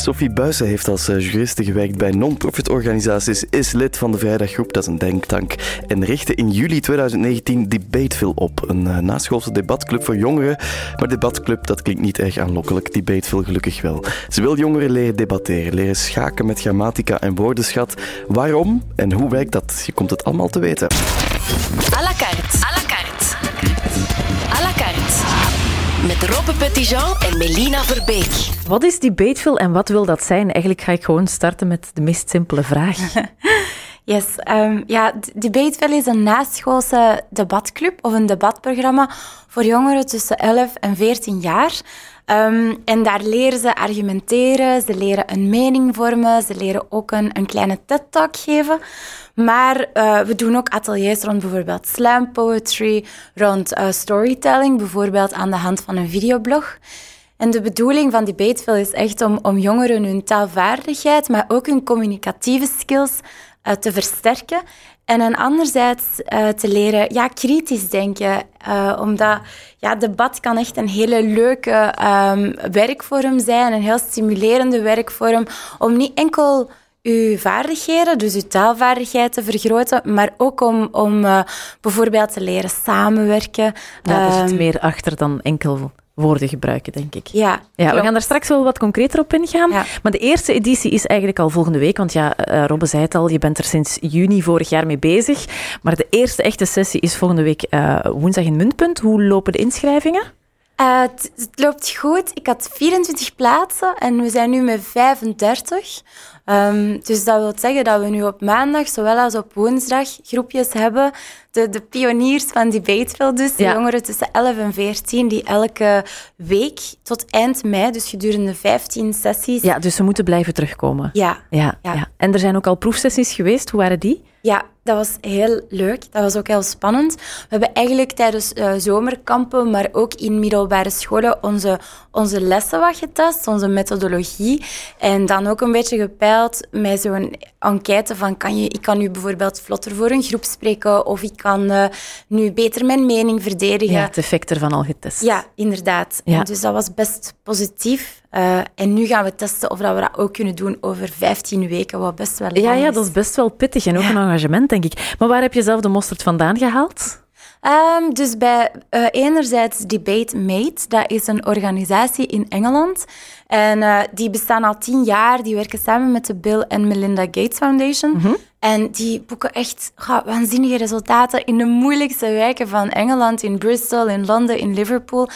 Sophie Buijsen heeft als eh, juriste gewerkt bij non-profit organisaties, is lid van de Vrijdaggroep, dat is een denktank, en richtte in juli 2019 Debateville op, een uh, naschoolse debatclub voor jongeren. Maar debatclub, dat klinkt niet erg aanlokkelijk, Debateville gelukkig wel. Ze wil jongeren leren debatteren, leren schaken met grammatica en woordenschat. Waarom en hoe werkt dat? Je komt het allemaal te weten. À la carte. Met Robbe Petitjean en Melina Verbeek. Wat is Debateville en wat wil dat zijn? Eigenlijk ga ik gewoon starten met de meest simpele vraag. Yes, um, ja, Debateville is een naschoolse debatclub of een debatprogramma voor jongeren tussen 11 en 14 jaar. Um, en daar leren ze argumenteren, ze leren een mening vormen, ze leren ook een, een kleine TED-talk geven. Maar uh, we doen ook ateliers rond bijvoorbeeld slam poetry, rond uh, storytelling, bijvoorbeeld aan de hand van een videoblog. En de bedoeling van Debateville is echt om, om jongeren hun taalvaardigheid, maar ook hun communicatieve skills uh, te versterken. En hen anderzijds uh, te leren ja, kritisch denken. Uh, omdat ja, debat kan echt een hele leuke um, werkvorm zijn, een heel stimulerende werkvorm, om niet enkel uw vaardigheden, dus uw taalvaardigheid te vergroten, maar ook om, om uh, bijvoorbeeld te leren samenwerken. Ja, er zit meer achter dan enkel woorden gebruiken, denk ik. Ja, ja we gaan daar straks wel wat concreter op ingaan. Ja. Maar de eerste editie is eigenlijk al volgende week. Want ja, uh, Robbe zei het al, je bent er sinds juni vorig jaar mee bezig. Maar de eerste echte sessie is volgende week uh, woensdag in Muntpunt. Hoe lopen de inschrijvingen? Uh, het, het, loopt goed. Ik had 24 plaatsen en we zijn nu met 35. Um, dus dat wil zeggen dat we nu op maandag, zowel als op woensdag, groepjes hebben. De, de pioniers van Debateville dus, de ja. jongeren tussen 11 en 14, die elke week tot eind mei, dus gedurende 15 sessies... Ja, dus ze moeten blijven terugkomen. Ja. Ja, ja. ja. En er zijn ook al proefsessies geweest. Hoe waren die? Ja, dat was heel leuk. Dat was ook heel spannend. We hebben eigenlijk tijdens uh, zomerkampen, maar ook in middelbare scholen, onze, onze lessen wat getest, onze methodologie. En dan ook een beetje gepeild met zo'n enquête van, kan je, ik kan nu bijvoorbeeld vlotter voor een groep spreken of ik kan uh, nu beter mijn mening verdedigen. Ja, het effect ervan al getest. Ja, inderdaad. Ja. Dus dat was best positief. Uh, en nu gaan we testen of dat we dat ook kunnen doen over 15 weken, wat best wel ja, ja, dat is best wel pittig en ook ja. een engagement, denk ik. Maar waar heb je zelf de mosterd vandaan gehaald? Um, dus bij uh, enerzijds Debate Mate, dat is een organisatie in Engeland. En uh, die bestaan al tien jaar. Die werken samen met de Bill en Melinda Gates Foundation. Mhm. Mm -hmm. En die boeken echt waanzinnige resultaten in de moeilijkste wijken van Engeland. In Bristol, in Londen, in Liverpool.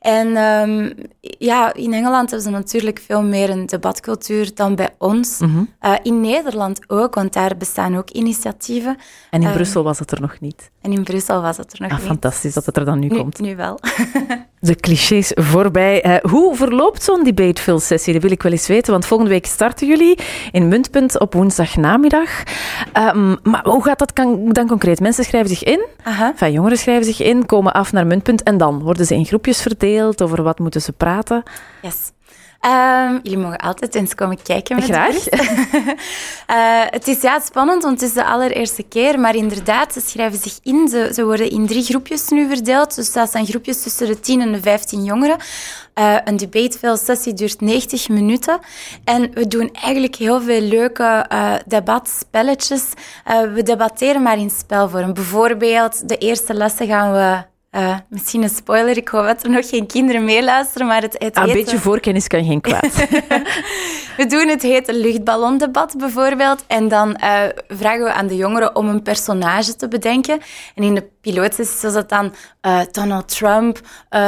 En um, ja, in Engeland hebben ze natuurlijk veel meer een debatcultuur dan bij ons. Mhm. Uh, in Nederland ook, want daar bestaan ook initiatieven. En in Um, Brussel was het er nog niet. En in Brussel was het er nog Ah, niet. fantastisch dat het er dan nu, Nu, komt. nu wel. De clichés voorbij. Uh, hoe verloopt zo'n debateville-sessie? Dat wil ik wel eens weten, want volgende week starten jullie in Muntpunt op woensdagnamiddag. Um, maar hoe gaat dat dan concreet? Mensen schrijven zich in, Aha. enfin, jongeren schrijven zich in, komen af naar Muntpunt en dan worden ze in groepjes verdeeld. Over wat moeten ze praten? Yes. Um, jullie mogen altijd eens komen kijken met Graag. de uh, Het is ja, spannend, want het is de allereerste keer. Maar inderdaad, ze schrijven zich in. Ze, ze worden in drie groepjes nu verdeeld. Dus dat zijn groepjes tussen de 10 en de 15 jongeren. Uh, een debateville-sessie duurt 90 minuten. En we doen eigenlijk heel veel leuke uh, debatspelletjes. We debatteren maar in spelvorm. Bijvoorbeeld, de eerste lessen gaan we uh, misschien een spoiler, ik hoop dat er nog geen kinderen meeluisteren, maar het, het Ah, Een beetje voorkennis kan geen kwaad. we doen het hete luchtballondebat bijvoorbeeld. En dan uh, vragen we aan de jongeren om een personage te bedenken. En in de pilootsessies was dat dan uh, Donald Trump,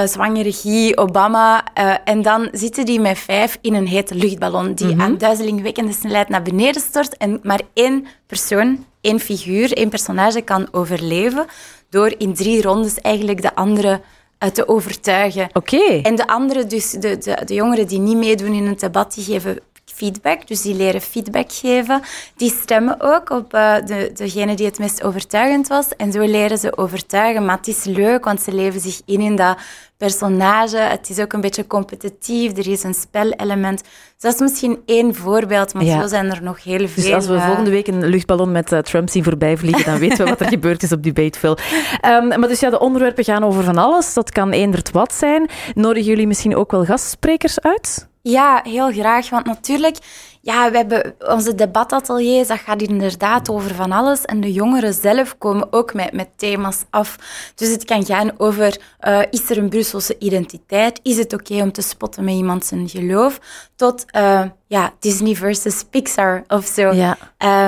zwangere Guy, Obama. En dan zitten die met vijf in een hete luchtballon die Mhm. aan duizelingwekkende snelheid naar beneden stort. En maar één persoon, één figuur, één personage kan overleven door in drie rondes eigenlijk de andere uh, te overtuigen. Oké. En de anderen, dus de, de, de jongeren die niet meedoen in het debat, die geven feedback. Dus die leren feedback geven. Die stemmen ook op uh, de, degene die het meest overtuigend was. En zo leren ze overtuigen. Maar het is leuk, want ze leven zich in in dat personage. Het is ook een beetje competitief. Er is een spelelement. Dus dat is misschien één voorbeeld, maar Ja. zo zijn er nog heel veel. Dus als we uh, volgende week een luchtballon met eh, Trump zien voorbij vliegen, dan weten we wat er gebeurd is op Debateville. Um, maar dus ja, de onderwerpen gaan over van alles. Dat kan eenderd wat zijn. Nodigen jullie misschien ook wel gastsprekers uit? Ja, heel graag. Want natuurlijk, ja, we hebben onze debatateliers, dat gaat inderdaad over van alles. En de jongeren zelf komen ook met, met thema's af. Dus het kan gaan over, uh, is er een Brusselse identiteit? Is het oké om te spotten met iemand zijn geloof? Tot, uh, ja, Disney versus Pixar of zo. Ja.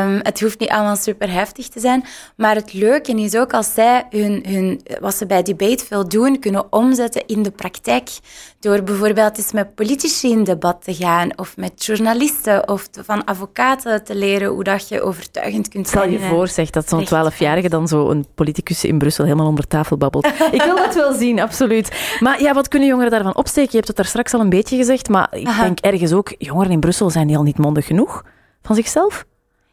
Um, het hoeft niet allemaal super heftig te zijn. Maar het leuke is ook als zij hun, hun, wat ze bij debate veel doen, kunnen omzetten in de praktijk. Door bijvoorbeeld eens met politici in debat te gaan, of met journalisten, of van advocaten te leren hoe dat je overtuigend kunt zijn. Stel je voor, zeg, dat zo'n twaalfjarige dan zo een politicus in Brussel helemaal onder tafel babbelt. Ik wil dat wel zien, absoluut. Maar ja, wat kunnen jongeren daarvan opsteken? Je hebt het daar straks al een beetje gezegd, maar ik denk ergens ook, jongeren in Brussel zijn die al niet mondig genoeg van zichzelf?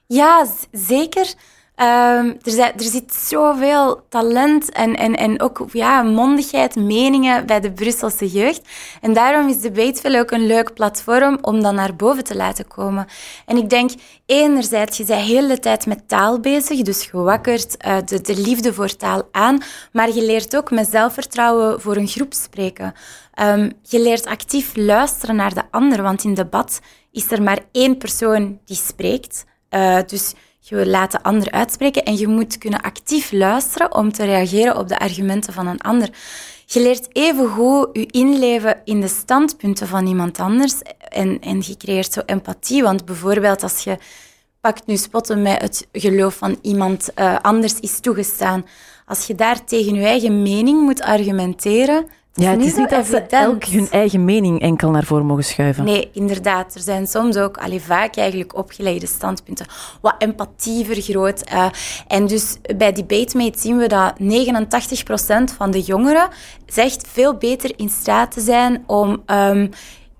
Ja, zeker. Um, er, er, zit zoveel talent en, en, en ook ja, mondigheid, meningen bij de Brusselse jeugd. En daarom is de Beetville ook een leuk platform om dat naar boven te laten komen. En ik denk, enerzijds, je bent de hele tijd met taal bezig, dus gewakkerd uh, de, de liefde voor taal aan, maar je leert ook met zelfvertrouwen voor een groep spreken. Um, je leert actief luisteren naar de ander, want in debat is er maar één persoon die spreekt. Uh, dus je laat de ander uitspreken en je moet kunnen actief luisteren om te reageren op de argumenten van een ander. Je leert even goed je inleven in de standpunten van iemand anders en, en je creëert zo empathie. Want bijvoorbeeld als je pakt nu spotten met het geloof van iemand uh, anders is toegestaan. Als je daar tegen je eigen mening moet argumenteren, ja, het is niet dat ze elk hun eigen mening enkel naar voren mogen schuiven. Nee, inderdaad. Er zijn soms ook, allee, vaak eigenlijk opgeleide standpunten, wat empathie vergroot. Uh, en dus bij DebateMate zien we dat 89% van de jongeren zegt veel beter in staat te zijn om um,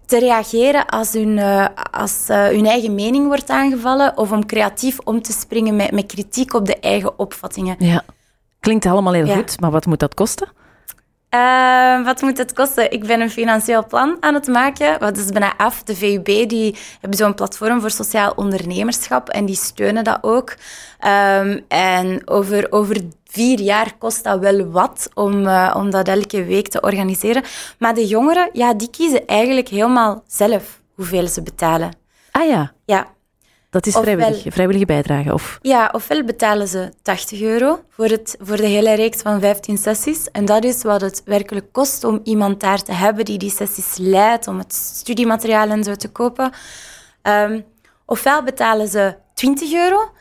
te reageren als, hun, uh, als uh, hun eigen mening wordt aangevallen of om creatief om te springen met, met kritiek op de eigen opvattingen. Ja, klinkt allemaal heel goed, maar wat moet dat kosten? Uh, wat moet het kosten? Ik ben een financieel plan aan het maken. Wat is bijna af. De VUB die hebben zo'n platform voor sociaal ondernemerschap en die steunen dat ook. Um, en over, over vier jaar kost dat wel wat om, uh, om dat elke week te organiseren. Maar de jongeren, ja, die kiezen eigenlijk helemaal zelf hoeveel ze betalen. Ah ja. Ja. Dat is vrijwillig, vrijwillige bijdrage? Of? Ja, ofwel betalen ze 80 euro voor, het, voor de hele reeks van 15 sessies. En dat is wat het werkelijk kost om iemand daar te hebben die die sessies leidt, om het studiemateriaal en zo te kopen. Um, ofwel betalen ze 20 euro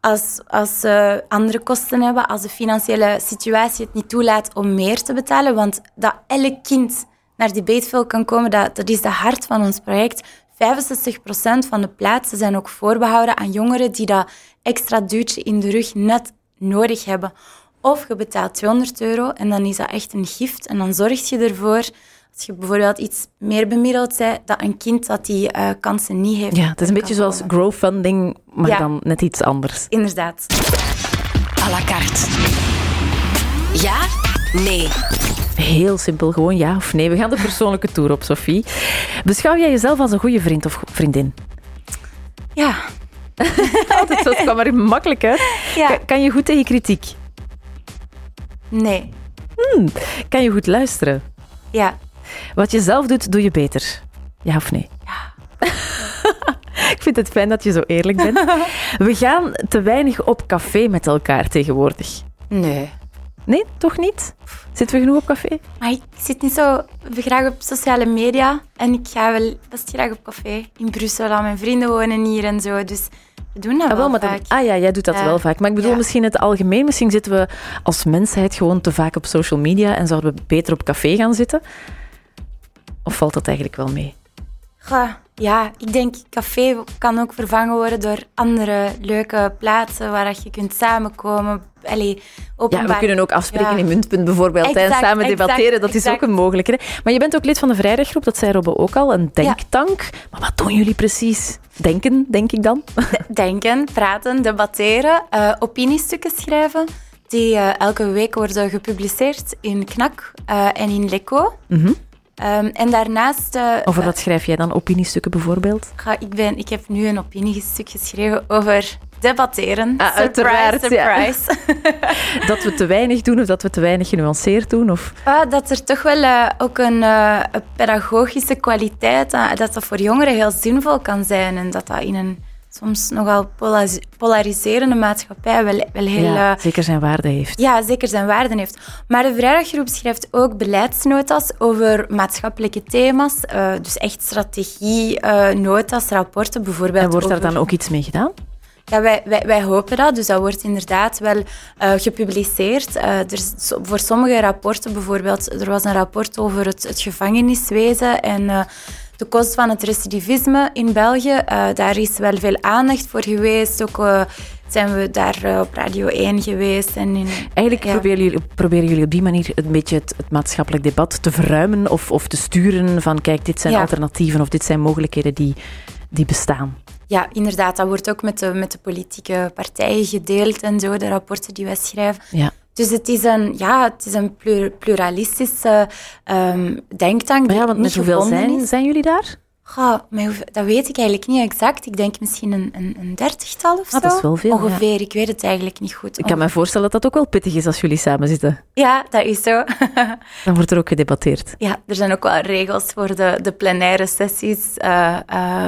als, als ze andere kosten hebben, als de financiële situatie het niet toelaat om meer te betalen. Want dat elk kind naar die beetveld kan komen, dat, dat is de hart van ons project. 65% van de plaatsen zijn ook voorbehouden aan jongeren die dat extra duwtje in de rug net nodig hebben. Of je betaalt 200 euro en dan is dat echt een gift. En dan zorg je ervoor, als je bijvoorbeeld iets meer bemiddeld bent, dat een kind dat die uh, kansen niet heeft. Ja, het is een beetje zoals growfunding, maar dan net iets anders. Inderdaad. À la carte. Ja? Nee. Heel simpel, gewoon ja of nee. We gaan de persoonlijke tour op, Sophie. Beschouw jij jezelf als een goede vriend of vriendin? Ja. Altijd zo, het kwam maar makkelijk hè? Ja. Kan je goed tegen kritiek? Nee. Hmm. Kan je goed luisteren? Ja. Wat je zelf doet, doe je beter? Ja of nee? Ja. Ik vind het fijn dat je zo eerlijk bent. We gaan te weinig op café met elkaar tegenwoordig. Nee. Nee, toch niet? Zitten we genoeg op café? Maar ik zit niet zo graag op sociale media. En ik ga wel best graag op café in Brussel. Al mijn vrienden wonen hier en zo. Dus we doen dat ah, wel, vaak. ah ja, jij doet dat wel vaak. Maar ik bedoel misschien het algemeen. Misschien zitten we als mensheid gewoon te vaak op social media. En zouden we beter op café gaan zitten? Of valt dat eigenlijk wel mee? Ja, ik denk café kan ook vervangen worden door andere leuke plaatsen waar je kunt samenkomen. Allee, Ja, we kunnen ook afspreken in Muntpunt bijvoorbeeld en samen debatteren. Dat is ook een mogelijkheid. Maar je bent ook lid van de Vrijdaggroep, dat zei Robbe ook al, een denktank. Maar wat doen jullie precies? Denken, denk ik dan? Denken, praten, debatteren, uh, opiniestukken schrijven. Die uh, elke week worden gepubliceerd in KNAK uh, en in Leco. Mm Um, en daarnaast... Uh, over wat schrijf jij dan? Opiniestukken bijvoorbeeld? Ik, ben, ik heb nu een opiniestuk geschreven over debatteren. Ah, surprise, surprise. Ja. dat we te weinig doen of dat we te weinig genuanceerd doen? Of... Ah, dat er toch wel uh, ook een, uh, een, pedagogische kwaliteit, dat dat voor jongeren heel zinvol kan zijn en dat dat in een soms nogal polariserende maatschappij wel, wel heel... Ja, zeker zijn waarde heeft. Ja, zeker zijn waarde heeft. Maar de Vrijdaggroep schrijft ook beleidsnotas over maatschappelijke thema's. Uh, dus echt strategie, uh, notas, rapporten bijvoorbeeld. En wordt over... daar dan ook iets mee gedaan? Ja, wij, wij, wij, hopen dat. Dus dat wordt inderdaad wel uh, gepubliceerd. Uh, er voor sommige rapporten bijvoorbeeld, er was een rapport over het, het gevangeniswezen en uh, de kost van het recidivisme in België. daar is wel veel aandacht voor geweest. Ook zijn we daar op Radio 1 geweest. En in, Eigenlijk ja. proberen, jullie, proberen jullie op die manier een beetje het, het, maatschappelijk debat te verruimen of, of te sturen van kijk, dit zijn ja. alternatieven of dit zijn mogelijkheden die, die bestaan. Ja, inderdaad. Dat wordt ook met de, met de politieke partijen gedeeld en zo, de rapporten die wij schrijven. Ja. Dus het is een, ja, het is een pluralistische um, denktank. Maar ja, want met hoeveel zijn, zijn jullie daar? Goh, dat weet ik eigenlijk niet exact. Ik denk misschien een, een, een dertigtal of zo. Ah, dat is wel veel. Ongeveer, ja. ik weet het eigenlijk niet goed. Ik kan me voorstellen dat dat ook wel pittig is als jullie samen zitten. Ja, dat is zo. Dan wordt er ook gedebatteerd. Ja, er zijn ook wel regels voor de, de plenaire sessies. Uh,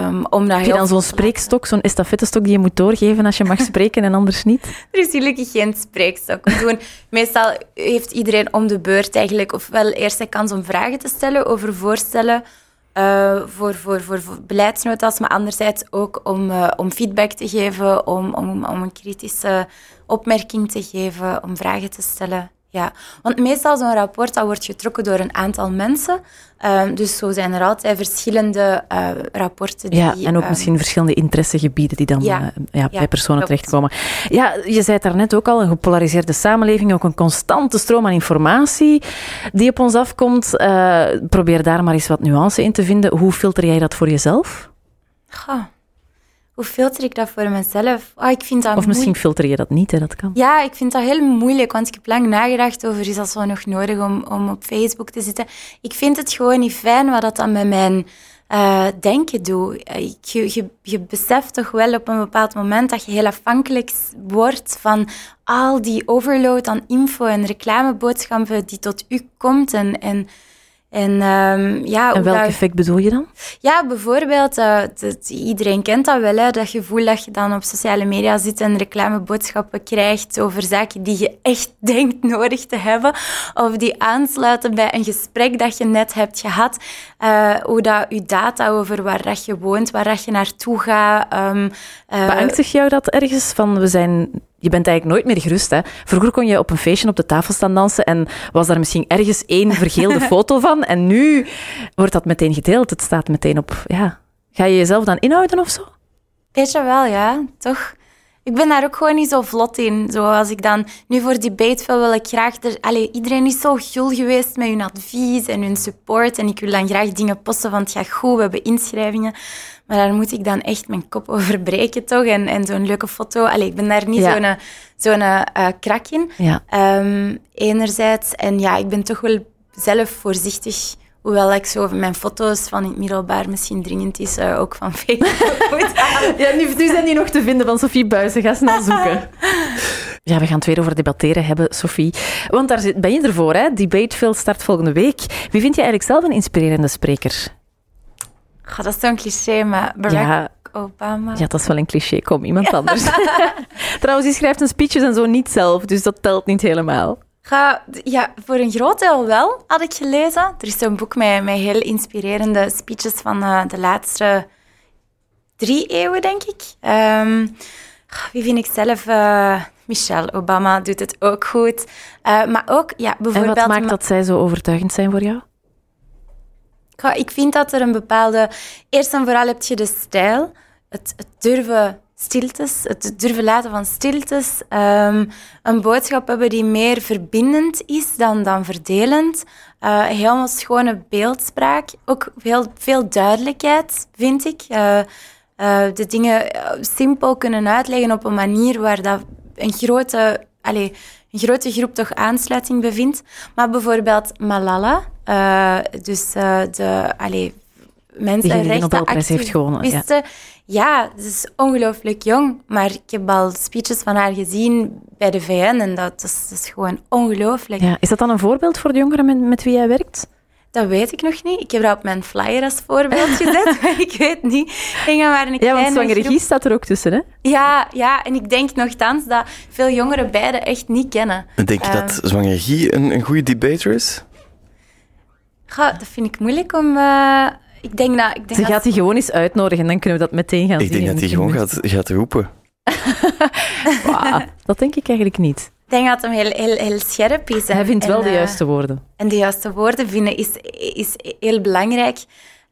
um, om dat Heb je dan zo'n spreekstok, zo'n estafettestok die je moet doorgeven als je mag spreken en anders niet? Er is gelukkig geen spreekstok. We doen, meestal heeft iedereen om de beurt eigenlijk ofwel eerst de kans om vragen te stellen over voorstellen uh, voor, voor, voor, beleidsnotas, maar anderzijds ook om, uh, om feedback te geven, om, om, om een kritische opmerking te geven, om vragen te stellen. Ja, want meestal zo'n rapport dat wordt getrokken door een aantal mensen. Uh, dus zo zijn er altijd verschillende uh, rapporten. Die, ja, en ook uh, misschien verschillende interessegebieden die dan ja, ja, bij personen terechtkomen. Ja, je zei het daarnet ook al, een gepolariseerde samenleving, ook een constante stroom aan informatie die op ons afkomt. probeer daar maar eens wat nuance in te vinden. Hoe filter jij dat voor jezelf? Goh. Hoe filter ik dat voor mezelf? Oh, ik vind dat of misschien filter je dat niet, hè? dat kan. Ja, ik vind dat heel moeilijk, want ik heb lang nagedacht over is dat zo nog nodig om, om op Facebook te zitten. Ik vind het gewoon niet fijn wat dat dan met mijn uh, denken doet. Je, je, je beseft toch wel op een bepaald moment dat je heel afhankelijk wordt van al die overload aan info en reclameboodschappen die tot u komt en... en en, um, ja, en welk dat... effect bedoel je dan? Ja, bijvoorbeeld, uh, dat, iedereen kent dat wel, hè, dat gevoel dat je dan op sociale media zit en reclameboodschappen krijgt over zaken die je echt denkt nodig te hebben, of die aansluiten bij een gesprek dat je net hebt gehad, uh, hoe dat je data over waar dat je woont, waar dat je naartoe gaat. Um, uh... Beangstig jou dat ergens van, we zijn je bent eigenlijk nooit meer gerust. Hè? Vroeger kon je op een feestje op de tafel staan dansen en was daar misschien ergens één vergeelde foto van. En nu wordt dat meteen gedeeld. Het staat meteen op. Ja. Ga je jezelf dan inhouden of zo? Weet je wel, ja. Toch? Ik ben daar ook gewoon niet zo vlot in. Zoals ik dan nu voor debate wil, wil ik graag... Er, allez, iedereen is zo gul geweest met hun advies en hun support. En ik wil dan graag dingen posten van het gaat goed, we hebben inschrijvingen. Maar daar moet ik dan echt mijn kop over breken, toch? En, en zo'n leuke foto. Allee, ik ben daar niet ja. zo'n zo'n uh, krak in. Ja. Um, enerzijds. En ja, ik ben toch wel zelf voorzichtig. Hoewel ik zo mijn foto's van het middelbaar misschien dringend is, uh, ook van Facebook moet. Ja, nu, nu zijn die nog te vinden van Sophie Buizen. Ga snel zoeken. Ja, we gaan het weer over debatteren hebben, Sophie. Want daar zit, ben je ervoor, hè? Debateville start volgende week. Wie vind je eigenlijk zelf een inspirerende spreker? Dat is zo'n cliché, maar Barack ja. Obama... Ja, dat is wel een cliché. Kom, iemand anders. Trouwens, die schrijft een speeches en zo niet zelf, dus dat telt niet helemaal. Ja, voor een groot deel wel, had ik gelezen. Er is zo'n boek met, met heel inspirerende speeches van uh, de laatste drie eeuwen, denk ik. Um, wie vind ik zelf... Uh, Michelle Obama doet het ook goed. Uh, maar ook, ja, bijvoorbeeld... En wat maakt dat zij zo overtuigend zijn voor jou? Ik vind dat er een bepaalde... Eerst en vooral heb je de stijl, het, het durven stiltes, het durven laten van stiltes, um, een boodschap hebben die meer verbindend is dan, dan verdelend. Uh, helemaal schone beeldspraak, ook veel, veel duidelijkheid, vind ik. Uh, uh, de dingen simpel kunnen uitleggen op een manier waar dat een grote... Allez, een grote groep toch aansluiting bevindt. Maar bijvoorbeeld Malala, dus de, allez, mensen die de Nobelprijs heeft gewonnen. Ja. ja, ze is ongelooflijk jong, maar ik heb al speeches van haar gezien bij de VN en dat is, dat is gewoon ongelooflijk. Ja, is dat dan een voorbeeld voor de jongeren met, met wie jij werkt? Dat weet ik nog niet. Ik heb dat op mijn flyer als voorbeeld gezet, maar ik weet niet. Ik maar een ja, want zwangerie groep... staat er ook tussen, hè? Ja, ja, en ik denk nogthans dat veel jongeren beide echt niet kennen. Denk je dat ehm, zwangerie een, een goede debater is? Ja, dat vind ik moeilijk om... Uh, ik denk dat, ik denk Ze gaat die gewoon eens uitnodigen, dan kunnen we dat meteen gaan ik zien. Ik denk dat hij gewoon gaat, gaat roepen. dat denk ik eigenlijk niet. Ik denk dat hem heel, heel, heel scherp is. Hij vindt wel de juiste woorden. En de juiste woorden vinden is, is heel belangrijk.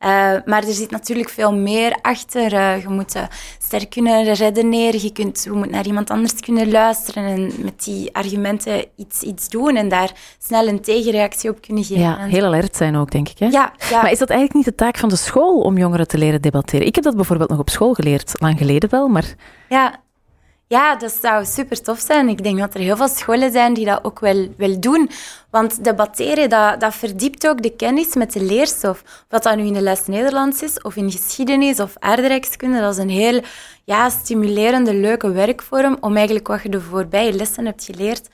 Uh, maar er zit natuurlijk veel meer achter. Uh, je moet uh, sterk kunnen redeneren. Je, kunt, je moet naar iemand anders kunnen luisteren en met die argumenten iets, iets doen en daar snel een tegenreactie op kunnen geven. Ja, heel alert zijn ook, denk ik. Hè? Ja, ja. Maar is dat eigenlijk niet de taak van de school om jongeren te leren debatteren? Ik heb dat bijvoorbeeld nog op school geleerd, lang geleden wel, maar... Ja, ja, dat zou super tof zijn. Ik denk dat er heel veel scholen zijn die dat ook wel, wel doen. Want debatteren, dat, dat verdiept ook de kennis met de leerstof. Wat dat nu in de les Nederlands is, of in geschiedenis of aardrijkskunde, dat is een heel ja, stimulerende, leuke werkvorm om eigenlijk wat je de voorbije lessen hebt geleerd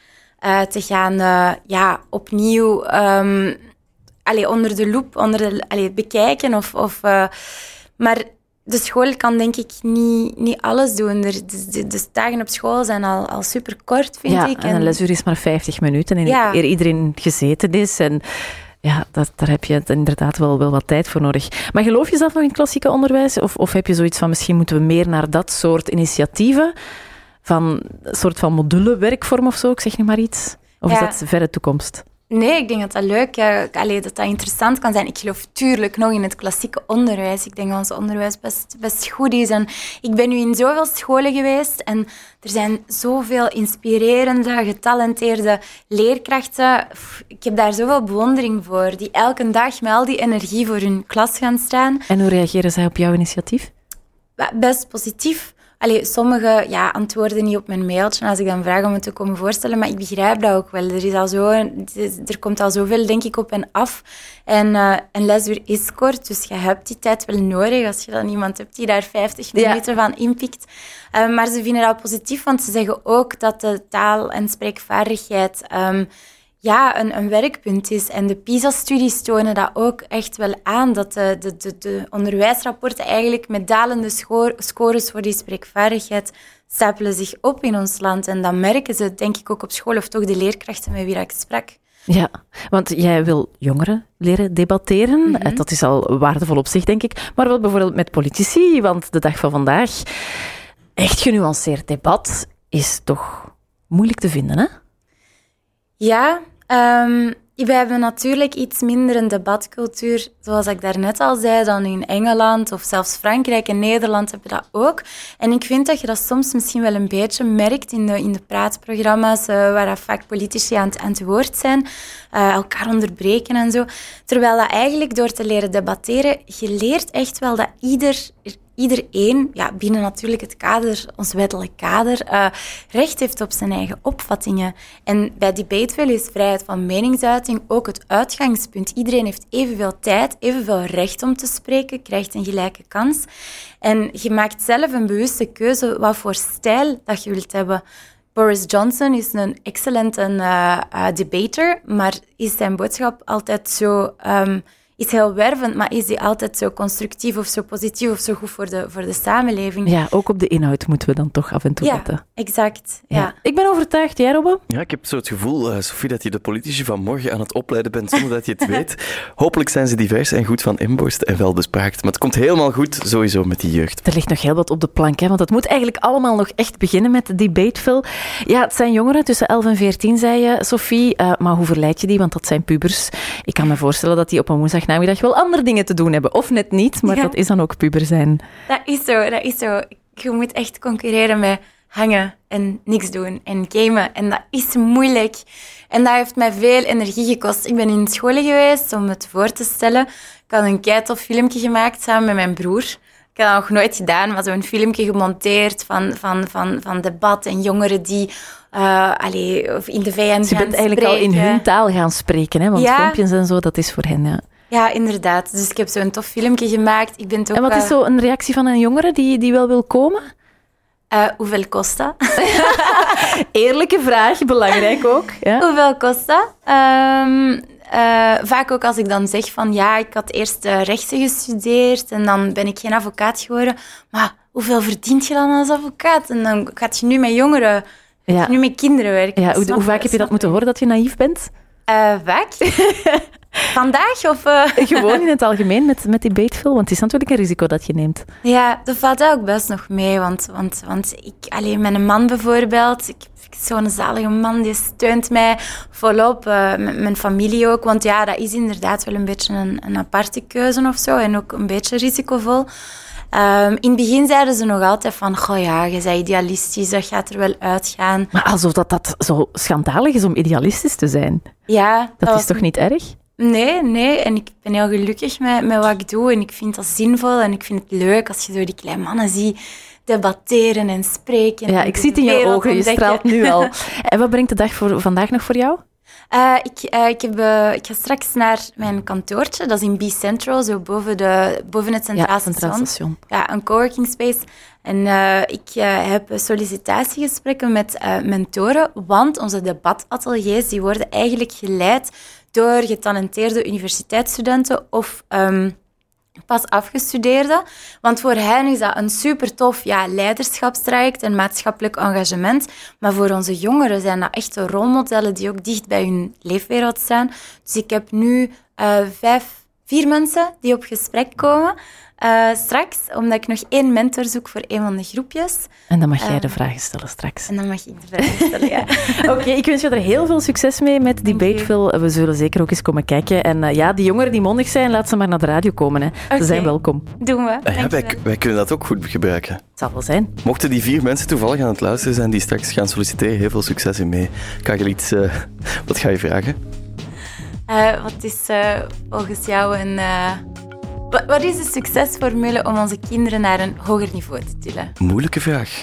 uh, te gaan uh, ja, opnieuw um, onder de loep onder de, allee, bekijken. Of, of, uh, maar de school kan denk ik niet, niet alles doen. De, de, de dagen op school zijn al, al super kort, vind ja, ik. En een lesuur is maar 50 minuten en ja. eer iedereen gezeten is. En ja, dat, daar heb je inderdaad wel, wel wat tijd voor nodig. Maar geloof je zelf nog in het klassieke onderwijs? Of, of heb je zoiets van misschien moeten we meer naar dat soort initiatieven? Van een soort van modulewerkvorm of zo, ik zeg nu maar iets. Of is dat verre toekomst? Nee, ik denk dat dat leuk ja, allee, dat dat interessant kan zijn. Ik geloof tuurlijk nog in het klassieke onderwijs. Ik denk dat ons onderwijs best, best goed is. En ik ben nu in zoveel scholen geweest en er zijn zoveel inspirerende, getalenteerde leerkrachten. Ik heb daar zoveel bewondering voor, die elke dag met al die energie voor hun klas gaan staan. En hoe reageren zij op jouw initiatief? Best positief. Allee, sommigen ja, antwoorden niet op mijn mailtje als ik dan vraag om het te komen voorstellen, maar ik begrijp dat ook wel. Er, is al zo, er komt al zoveel, denk ik, op en af. En uh, een lesuur is kort, dus je hebt die tijd wel nodig als je dan iemand hebt die daar 50 minuten van inpikt. Uh, maar ze vinden dat positief, want ze zeggen ook dat de taal- en spreekvaardigheid... Um, ja, een, een werkpunt is. En de PISA-studies tonen dat ook echt wel aan, dat de, de, de, de onderwijsrapporten eigenlijk met dalende scores voor die spreekvaardigheid stapelen zich op in ons land. En dat merken ze, denk ik, ook op school, of toch de leerkrachten met wie ik sprak. Ja, want jij wil jongeren leren debatteren. Mhm. Dat is al waardevol op zich, denk ik. Maar wel bijvoorbeeld met politici, want de dag van vandaag, echt genuanceerd debat is toch moeilijk te vinden, hè? Ja, Um, we hebben natuurlijk iets minder een debatcultuur, zoals ik daarnet al zei, dan in Engeland of zelfs Frankrijk en Nederland hebben dat ook. En ik vind dat je dat soms misschien wel een beetje merkt in de, in de praatprogramma's, uh, waar vaak politici aan het, woord zijn, uh, elkaar onderbreken en zo. Terwijl dat eigenlijk door te leren debatteren, je leert echt wel dat ieder iedereen, ja, binnen natuurlijk het kader, ons wettelijk kader, uh, recht heeft op zijn eigen opvattingen. En bij Debateville is vrijheid van meningsuiting ook het uitgangspunt. Iedereen heeft evenveel tijd, evenveel recht om te spreken, krijgt een gelijke kans. En je maakt zelf een bewuste keuze wat voor stijl dat je wilt hebben. Boris Johnson is een excellente uh, uh, debater, maar is zijn boodschap altijd zo... Um, is heel wervend, maar is die altijd zo constructief of zo positief of zo goed voor de, voor de samenleving? Ja, ook op de inhoud moeten we dan toch af en toe ja, letten. Exact, ja. Ik ben overtuigd. Jij, Robbe? Ja, ik heb zo het gevoel, uh, Sophie, dat je de politici van morgen aan het opleiden bent zonder dat je het weet. Hopelijk zijn ze divers en goed van inborst en wel bespraakt. Maar het komt helemaal goed, sowieso, met die jeugd. Er ligt nog heel wat op de plank, hè, want het moet eigenlijk allemaal nog echt beginnen met de debateville. Ja, het zijn jongeren tussen 11 en 14, zei je, Sophie. Uh, maar hoe verleid je die? Want dat zijn pubers. Ik kan me voorstellen dat die op een woensdag namiddag wel andere dingen te doen hebben. Of net niet, maar dat is dan ook puber zijn. Dat is zo, dat is zo. Je moet echt concurreren met hangen en niks doen en gamen. En dat is moeilijk. En dat heeft mij veel energie gekost. Ik ben in scholen geweest om het voor te stellen. Ik had een keitof filmpje gemaakt samen met mijn broer. Ik had dat nog nooit gedaan, maar zo'n filmpje gemonteerd van, van, van, van debat en jongeren die uh, allee, of in de VN dus je bent eigenlijk al in hun taal gaan spreken, hè? want ja. filmpjes en zo, dat is voor hen, ja. Ja, inderdaad. Dus ik heb zo'n tof filmpje gemaakt. Ik ben ook, en wat is zo een reactie van een jongere die, die wel wil komen? Uh, hoeveel kost dat? Eerlijke vraag, belangrijk ook. Ja. Hoeveel kost dat? Um, uh, vaak ook als ik dan zeg van ja, ik had eerst uh, rechten gestudeerd en dan ben ik geen advocaat geworden. Maar hoeveel verdient je dan als advocaat? En dan gaat je nu met jongeren, ja. nu met kinderen werken. Ja, hoe, hoe vaak heb je dat moeten horen dat je naïef bent? Vaak. Vandaag of... Gewoon in het algemeen met, met die beetvul, want het is natuurlijk een risico dat je neemt. Ja, dat valt ook best nog mee, want, want, want ik, alleen met een man bijvoorbeeld, ik zo'n zalige man, die steunt mij volop. Uh, mijn familie ook, want ja, dat is inderdaad wel een beetje een, een aparte keuze of zo. En ook een beetje risicovol. Um, in het begin zeiden ze nog altijd van, goh ja, je bent idealistisch, dat gaat er wel uitgaan. Maar alsof dat, dat zo schandalig is om idealistisch te zijn. Ja. Dat, dat is toch niet erg? Nee, nee. En ik ben heel gelukkig met, met wat ik doe. En ik vind dat zinvol en ik vind het leuk als je zo die kleine mannen ziet debatteren en spreken. Ja, ik zie het in je ogen, je straalt nu al. en wat brengt de dag voor vandaag nog voor jou? Uh, ik, uh, ik, heb, uh, ik ga straks naar mijn kantoortje, dat is in B-Central, zo boven, de, boven het Centraal, ja, Centraal Station. Ja, een coworking space. En ik heb sollicitatiegesprekken met mentoren, want onze debatateliers die worden eigenlijk geleid door getalenteerde universiteitsstudenten of um, pas afgestudeerde. Want voor hen is dat een super tof ja, leiderschapstraject en maatschappelijk engagement. Maar voor onze jongeren zijn dat echte rolmodellen die ook dicht bij hun leefwereld staan. Dus ik heb nu uh, vijf, vier mensen die op gesprek komen. Uh, straks, omdat ik nog één mentor zoek voor een van de groepjes. En dan mag jij de vragen stellen straks. En dan mag ik de vragen stellen, ja. Oké, ik wens je er heel veel succes mee met Debateville. We zullen zeker ook eens komen kijken. En uh, ja, die jongeren die mondig zijn, laat ze maar naar de radio komen. Hè. Okay. Ze zijn welkom. Doen we. Ja, wij, wij, kunnen dat ook goed gebruiken. Het zal wel zijn. Mochten die vier mensen toevallig aan het luisteren zijn die straks gaan solliciteren, heel veel succes in mee. iets, uh, wat ga je vragen? Wat is volgens jou een wat is de succesformule om onze kinderen naar een hoger niveau te tillen? Moeilijke vraag.